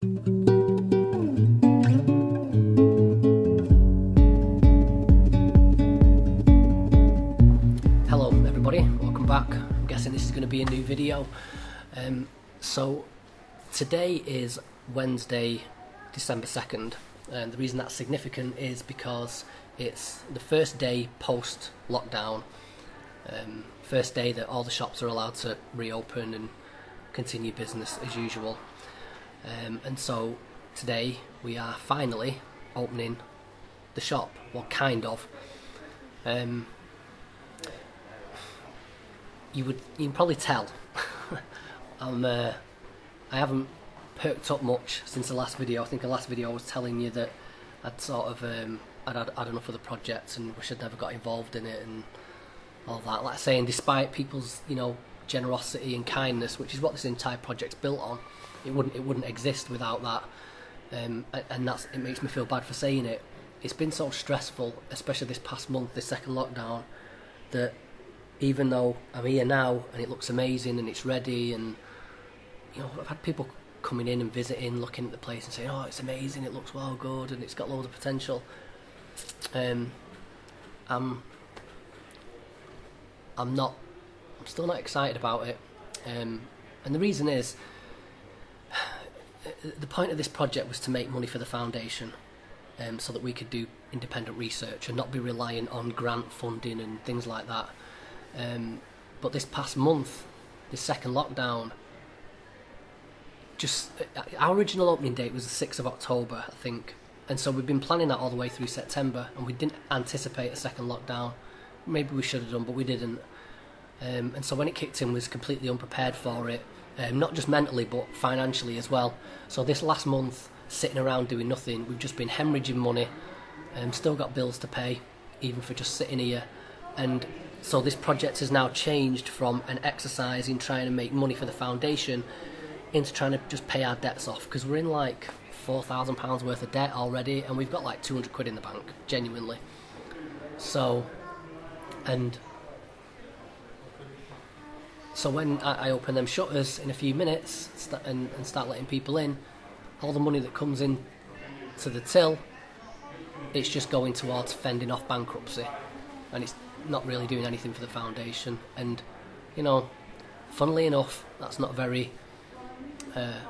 Hello everybody, welcome back. I'm guessing this is going to be a new video. Um, so today is Wednesday, December 2nd, and the reason that's significant is because it's the first day post lockdown, um, first day that all the shops are allowed to reopen and continue business as usual. Um, and so today we are finally opening the shop, well, kind of. Um, you would you can probably tell I'm uh, I haven't perked up much since the last video. I think the last video I was telling you that I'd sort of um, I'd had, had enough of the project and wish I'd never got involved in it and all that. Like saying, despite people's you know generosity and kindness, which is what this entire project's built on, it wouldn't it wouldn't exist without that. Um, and that's it makes me feel bad for saying it. It's been so stressful, especially this past month, this second lockdown, that even though I'm here now and it looks amazing and it's ready and you know I've had people coming in and visiting, looking at the place and saying, "Oh, it's amazing! It looks well good and it's got loads of potential." Um, I'm I'm not I'm still not excited about it, um, and the reason is the point of this project was to make money for the foundation. Um, so that we could do independent research and not be reliant on grant funding and things like that. Um, but this past month, this second lockdown, just our original opening date was the 6th of October, I think. And so we've been planning that all the way through September, and we didn't anticipate a second lockdown. Maybe we should have done, but we didn't. Um, and so when it kicked in, was completely unprepared for it, um, not just mentally, but financially as well. So this last month, sitting around doing nothing, we've just been hemorrhaging money, um, still got bills to pay, even for just sitting here. And so this project has now changed from an exercise in trying to make money for the foundation into trying to just pay our debts off because we're in like four thousand pounds worth of debt already, and we've got like two hundred quid in the bank, genuinely. So, and so when I, I open them shutters in a few minutes st- and, and start letting people in, all the money that comes in to the till, it's just going towards fending off bankruptcy, and it's not really doing anything for the foundation. And you know, funnily enough, that's not very. Uh,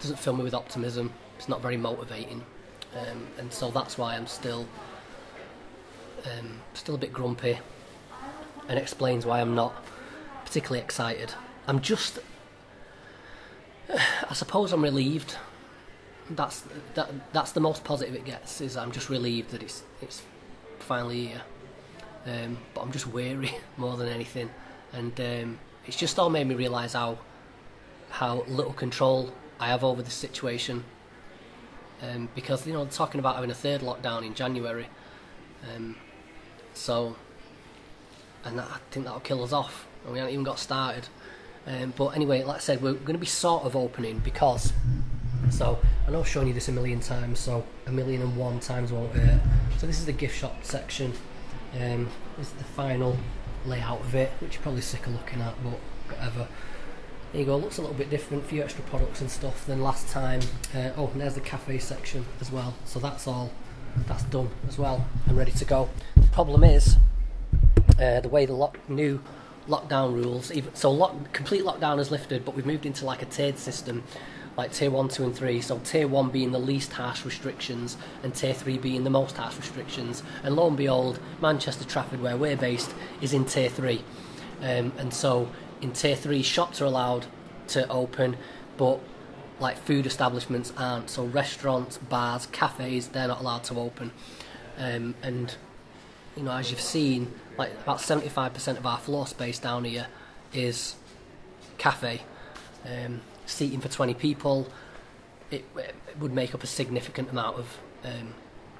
doesn't fill me with optimism. It's not very motivating, um, and so that's why I'm still um, still a bit grumpy, and explains why I'm not particularly excited. I'm just, I suppose, I'm relieved. That's that. That's the most positive it gets. Is I'm just relieved that it's it's finally here. Um, but I'm just weary more than anything, and um, it's just all made me realise how how little control I have over the situation. Um, because you know talking about having a third lockdown in January, um, so and that, I think that'll kill us off, and we haven't even got started. Um, but anyway, like I said, we're going to be sort of opening because. So I know I've shown you this a million times, so a million and one times won't hurt. So this is the gift shop section. Um, this is the final layout of it, which you're probably sick of looking at, but whatever. There you go, looks a little bit different, few extra products and stuff than last time. Uh, oh, and there's the cafe section as well. So that's all, that's done as well and ready to go. The problem is uh, the way the lock, new lockdown rules, even so, lock, complete lockdown is lifted, but we've moved into like a tiered system, like tier one, two, and three. So tier one being the least harsh restrictions, and tier three being the most harsh restrictions. And lo and behold, Manchester Trafford, where we're based, is in tier three, um, and so in tier three, shops are allowed to open, but like food establishments aren't. So restaurants, bars, cafes, they're not allowed to open. Um, and you know, as you've seen, like about 75% of our floor space down here is cafe. Um, seating for 20 people, it, it, would make up a significant amount of um,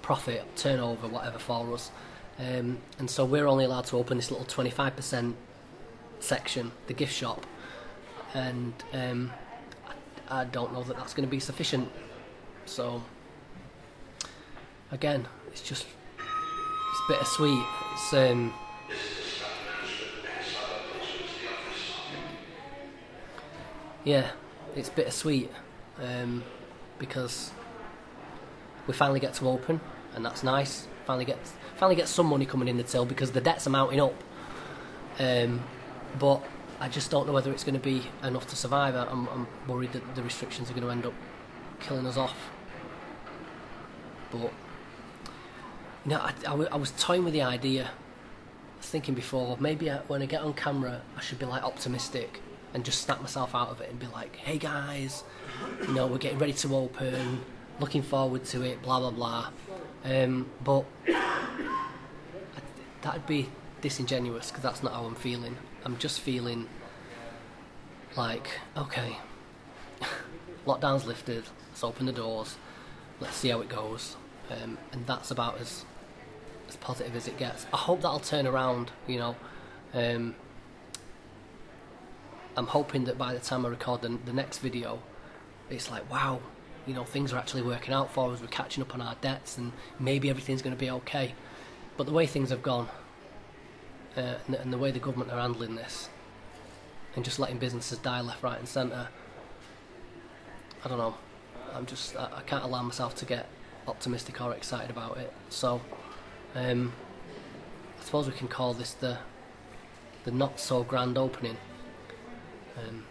profit, turnover, whatever for us. Um, and so we're only allowed to open this little 25% section, the gift shop, and um, I, I don't know that that's going to be sufficient. So again, it's just it's bittersweet. It's um, yeah, it's bittersweet. um, because we finally get to open, and that's nice. Finally get finally get some money coming in the till because the debts are mounting up. Um, but I just don't know whether it's going to be enough to survive. I'm, I'm worried that the restrictions are going to end up killing us off. But I, I, I was toying with the idea. Thinking before, maybe I, when I get on camera, I should be like optimistic and just snap myself out of it and be like, "Hey guys, you know, we're getting ready to open, looking forward to it, blah blah blah." Um, but that'd be disingenuous because that's not how I'm feeling. I'm just feeling like, okay, lockdown's lifted, let's open the doors, let's see how it goes, um, and that's about as as positive as it gets. I hope that'll turn around. You know, um, I'm hoping that by the time I record the, the next video, it's like, wow, you know, things are actually working out for us. We're catching up on our debts, and maybe everything's going to be okay. But the way things have gone, uh, and, and the way the government are handling this, and just letting businesses die left, right, and centre. I don't know. I'm just I, I can't allow myself to get optimistic or excited about it. So, um, I suppose we can call this the the not so grand opening. Um,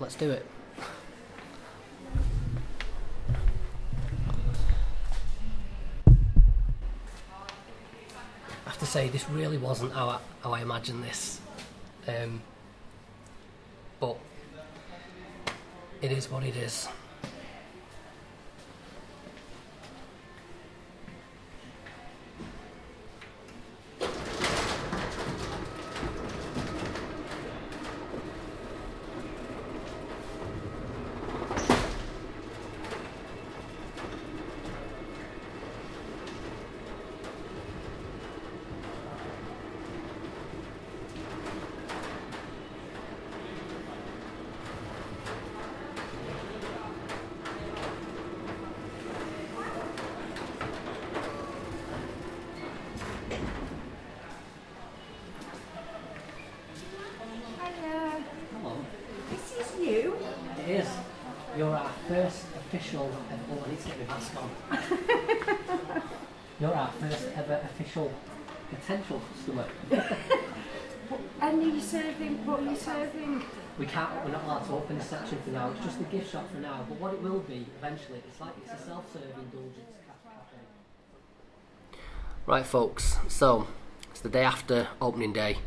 let's do it. I have to say, this really wasn't how I, how I imagined this. Um, but it is what it is. Official. Oh, I need to get my mask on. You're our first ever official potential customer. And are you serving? What are you serving? We can't. We're not allowed to open this section for now. It's just a gift shop for now. But what it will be eventually, it's like it's a self-serving indulgence cafe. Right, folks. So it's the day after opening day.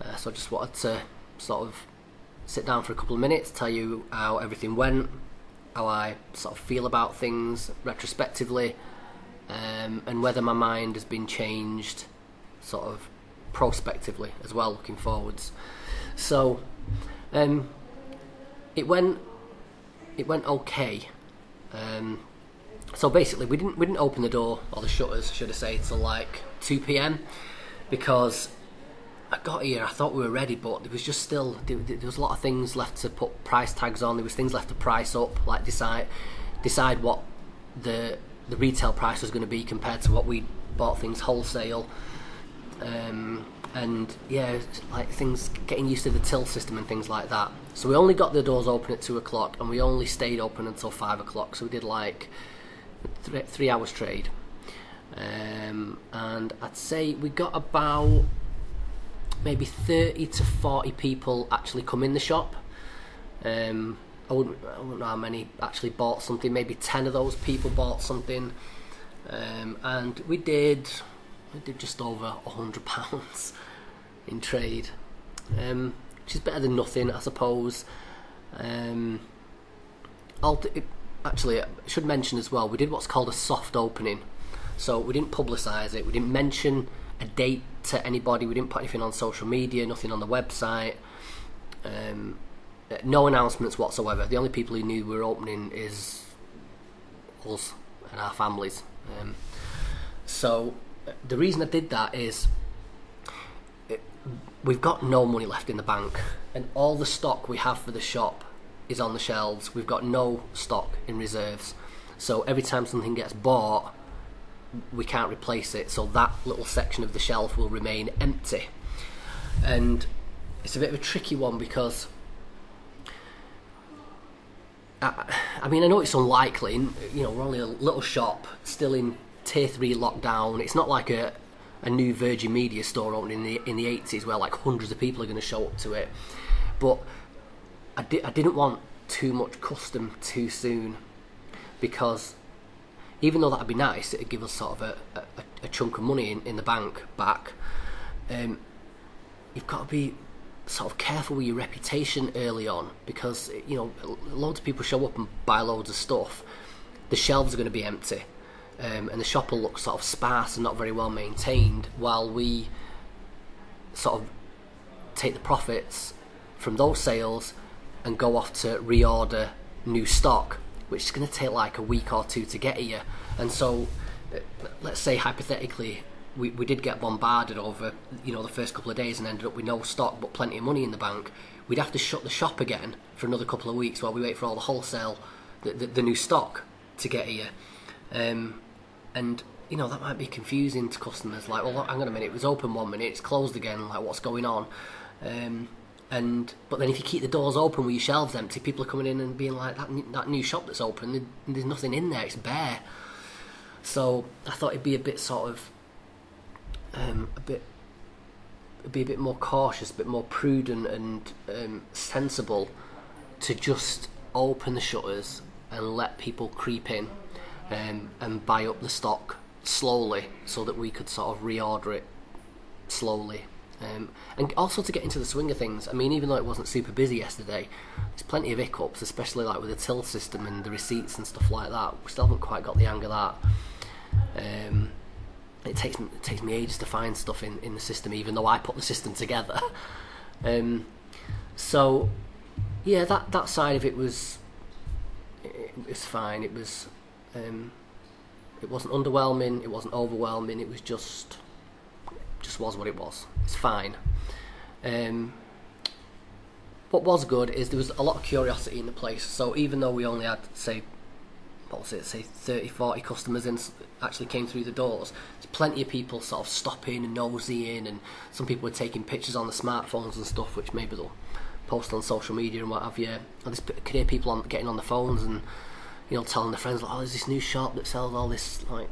Uh, so I just wanted to sort of sit down for a couple of minutes, tell you how everything went, how I sort of feel about things retrospectively, um, and whether my mind has been changed, sort of prospectively as well, looking forwards. So, um, it went, it went okay. Um, so basically, we didn't we didn't open the door or the shutters, should I say, till like two p.m. because I got here. I thought we were ready, but there was just still there, there was a lot of things left to put price tags on. There was things left to price up, like decide decide what the the retail price was going to be compared to what we bought things wholesale. Um, and yeah, like things getting used to the till system and things like that. So we only got the doors open at two o'clock, and we only stayed open until five o'clock. So we did like three, three hours trade, um, and I'd say we got about maybe 30 to 40 people actually come in the shop. Um, I, wouldn't, I wouldn't know how many actually bought something. Maybe 10 of those people bought something. Um, and we did we did just over hundred pounds in trade, um, which is better than nothing, I suppose. Um, d- actually, I should mention as well, we did what's called a soft opening. So we didn't publicise it. We didn't mention a date to anybody. We didn't put anything on social media. Nothing on the website. Um, no announcements whatsoever. The only people who knew we were opening is us and our families. Um, so the reason I did that is it, we've got no money left in the bank, and all the stock we have for the shop is on the shelves. We've got no stock in reserves. So every time something gets bought, we can't replace it. So that little section of the shelf will remain empty. And it's a bit of a tricky one because I, I mean, I know it's unlikely. You know, we're only a little shop, still in tier three lockdown. It's not like a a new Virgin Media store opening in the in the eighties where like hundreds of people are going to show up to it. But I, di- I didn't want too much custom too soon because even though that'd be nice, it'd give us sort of a, a, a chunk of money in, in the bank back. Um, you've got to be sort of careful with your reputation early on because you know loads of people show up and buy loads of stuff. The shelves are going to be empty, um, and the shop will look sort of sparse and not very well maintained. While we sort of take the profits from those sales and go off to reorder new stock, which is going to take like a week or two to get here. And so, uh, let's say hypothetically, we, we did get bombarded over you know the first couple of days and ended up with no stock but plenty of money in the bank. We'd have to shut the shop again for another couple of weeks while we wait for all the wholesale, the, the, the new stock to get here. Um, and you know that might be confusing to customers. Like, well, hang on a minute, it was open one minute, it's closed again. Like, what's going on? Um, and but then if you keep the doors open with your shelves empty, people are coming in and being like, that that new shop that's open, there's nothing in there, it's bare. So I thought it'd be a bit sort of um, a bit be a bit more cautious, a bit more prudent and um, sensible to just open the shutters and let people creep in um, and buy up the stock slowly so that we could sort of reorder it slowly. Um, and also to get into the swing of things, I mean, even though it wasn't super busy yesterday, there's plenty of hiccups, especially like with the till system and the receipts and stuff like that. We still haven't quite got the hang of that. Um, it takes it takes me ages to find stuff in, in the system, even though I put the system together. um, so, yeah, that that side of it was it, it was fine. It was um, it wasn't underwhelming. It wasn't overwhelming. It was just just was what it was. It's fine. Um, what was good is there was a lot of curiosity in the place. So even though we only had say what was it, say 30, 40 customers in actually came through the doors. There's plenty of people sort of stopping and nosying, and some people were taking pictures on the smartphones and stuff, which maybe they'll post on social media and what have you. And this could hear people on getting on the phones and you know telling their friends, like, "Oh, there's this new shop that sells all this like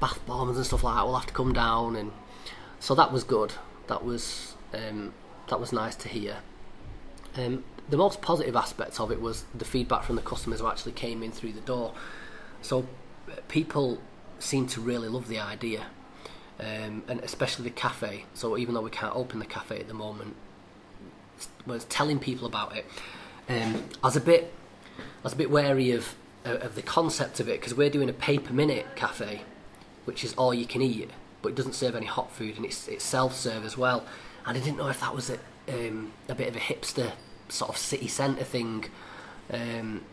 bath bombs and stuff like that. We'll have to come down." And so that was good. That was um, that was nice to hear. Um, the most positive aspect of it was the feedback from the customers who actually came in through the door. So people seem to really love the idea, um, and especially the cafe. So even though we can't open the cafe at the moment, was telling people about it. Um, I was a bit, I was a bit wary of of the concept of it because we're doing a pay per minute cafe, which is all you can eat, but it doesn't serve any hot food and it's it's self serve as well. And I didn't know if that was a, um, a bit of a hipster sort of city centre thing, um,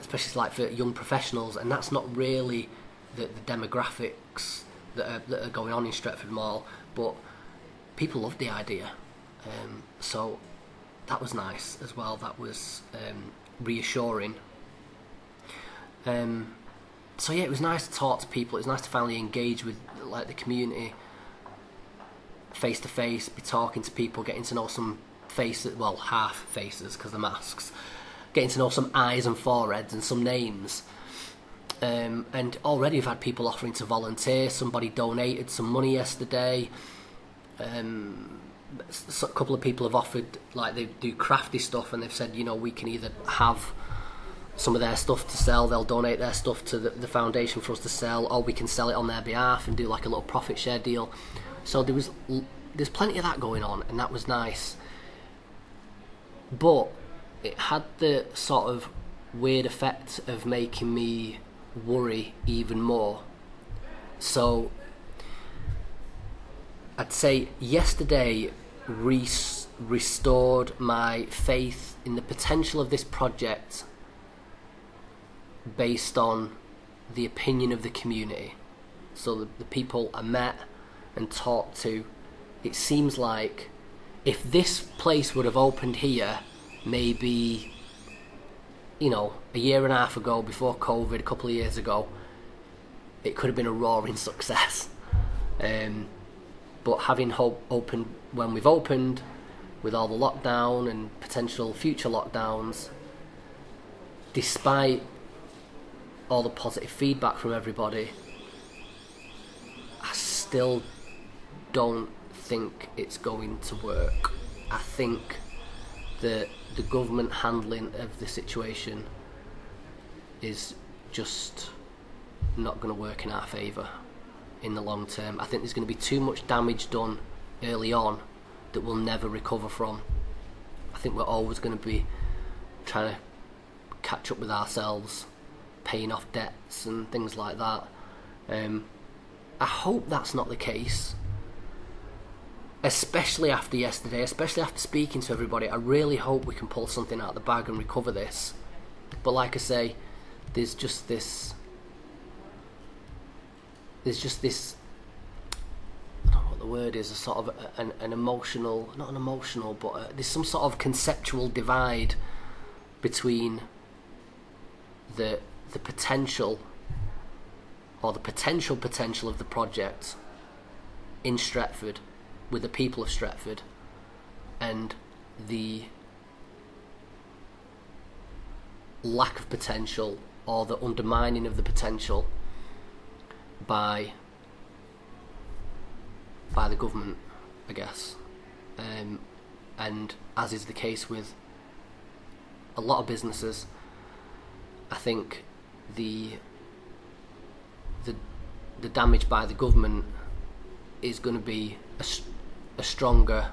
especially like for young professionals, and that's not really the, the demographics that are, that are, going on in Stretford Mall. But people loved the idea, um, so that was nice as well. That was um, reassuring. Um, so yeah, it was nice to talk to people. It was nice to finally engage with like the community face to face, be talking to people, getting to know some faces, well, half faces because the masks, getting to know some eyes and foreheads and some names. Um, and already I've had people offering to volunteer. Somebody donated some money yesterday. Um, a couple of people have offered, like they do crafty stuff, and they've said, you know, we can either have some of their stuff to sell, they'll donate their stuff to the, the foundation for us to sell, or we can sell it on their behalf and do like a little profit share deal. So there was there's plenty of that going on, and that was nice but it had the sort of weird effect of making me worry even more. So I'd say yesterday res- restored my faith in the potential of this project based on the opinion of the community. So the, the people I met and talked to, it seems like if this place would have opened here maybe you know a year and a half ago before covid a couple of years ago it could have been a roaring success um, but having hope opened when we've opened with all the lockdown and potential future lockdowns despite all the positive feedback from everybody, I still don't think it's going to work. I think that the government handling of the situation is just not going to work in our favour in the long term. I think there's going to be too much damage done early on that we'll never recover from. I think we're always going to be trying to catch up with ourselves, paying off debts and things like that. Um, I hope that's not the case. Especially after yesterday, especially after speaking to everybody, I really hope we can pull something out of the bag and recover this. But like I say, there's just this there's just this I don't know what the word is a sort of an, an emotional not an emotional but uh there's some sort of conceptual divide between the the potential or the potential potential of the project in Stretford with the people of Stretford and the lack of potential or the undermining of the potential by by the government, I guess. Um, and as is the case with a lot of businesses, I think the the the damage by the government is going to be a, a stronger,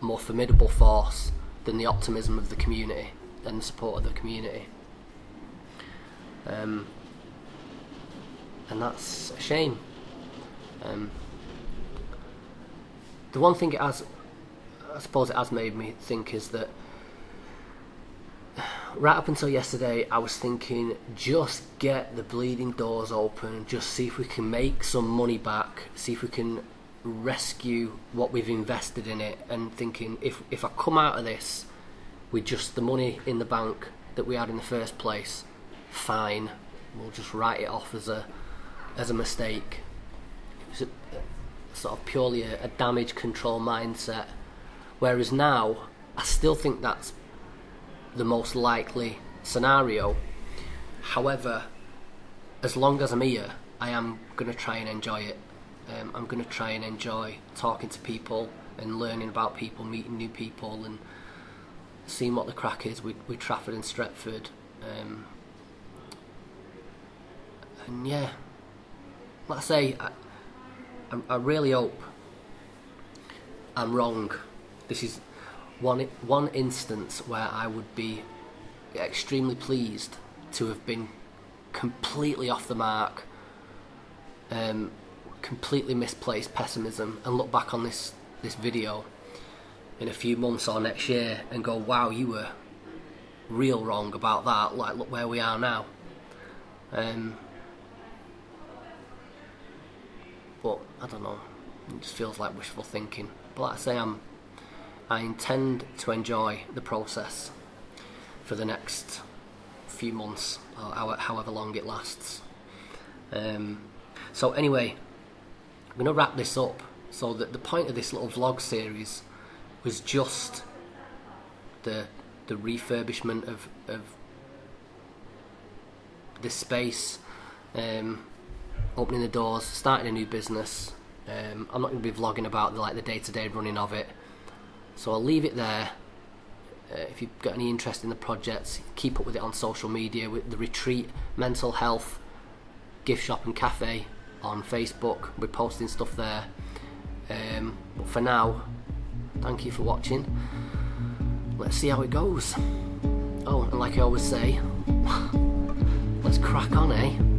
more formidable force than the optimism of the community and the support of the community. Um, and that's a shame. Um, the one thing it has, I suppose it has made me think is that right up until yesterday, I was thinking just get the bleeding doors open, just see if we can make some money back, see if we can rescue what we've invested in it, and thinking if if I come out of this with just the money in the bank that we had in the first place, fine, we'll just write it off as a as a mistake. A sort of purely a, a damage control mindset. Whereas now, I still think that's the most likely scenario. However, as long as I'm here, I am going to try and enjoy it. Um, I'm going to try and enjoy talking to people and learning about people, meeting new people, and seeing what the crack is with, with Trafford and Stretford. Um, and yeah, like I say, I, I, I really hope I'm wrong. This is one one instance where I would be extremely pleased to have been completely off the mark, um, completely misplaced pessimism, and look back on this this video in a few months or next year and go, "Wow, you were real wrong about that." Like, look where we are now. Um, but I don't know. It just feels like wishful thinking. But like I say, I'm I intend to enjoy the process for the next few months, or however long it lasts. Um, so anyway, I'm going to wrap this up. So that the point of this little vlog series was just the the refurbishment of of this space, um, opening the doors, starting a new business. Um, I'm not going to be vlogging about the, like the day to day running of it. So I'll leave it there. Uh, if you've got any interest in the projects, keep up with it on social media with the Retreat Mental Health Gift Shop and Cafe on Facebook. We're posting stuff there. Um, but for now, thank you for watching. Let's see how it goes. Oh, and like I always say, let's crack on, eh?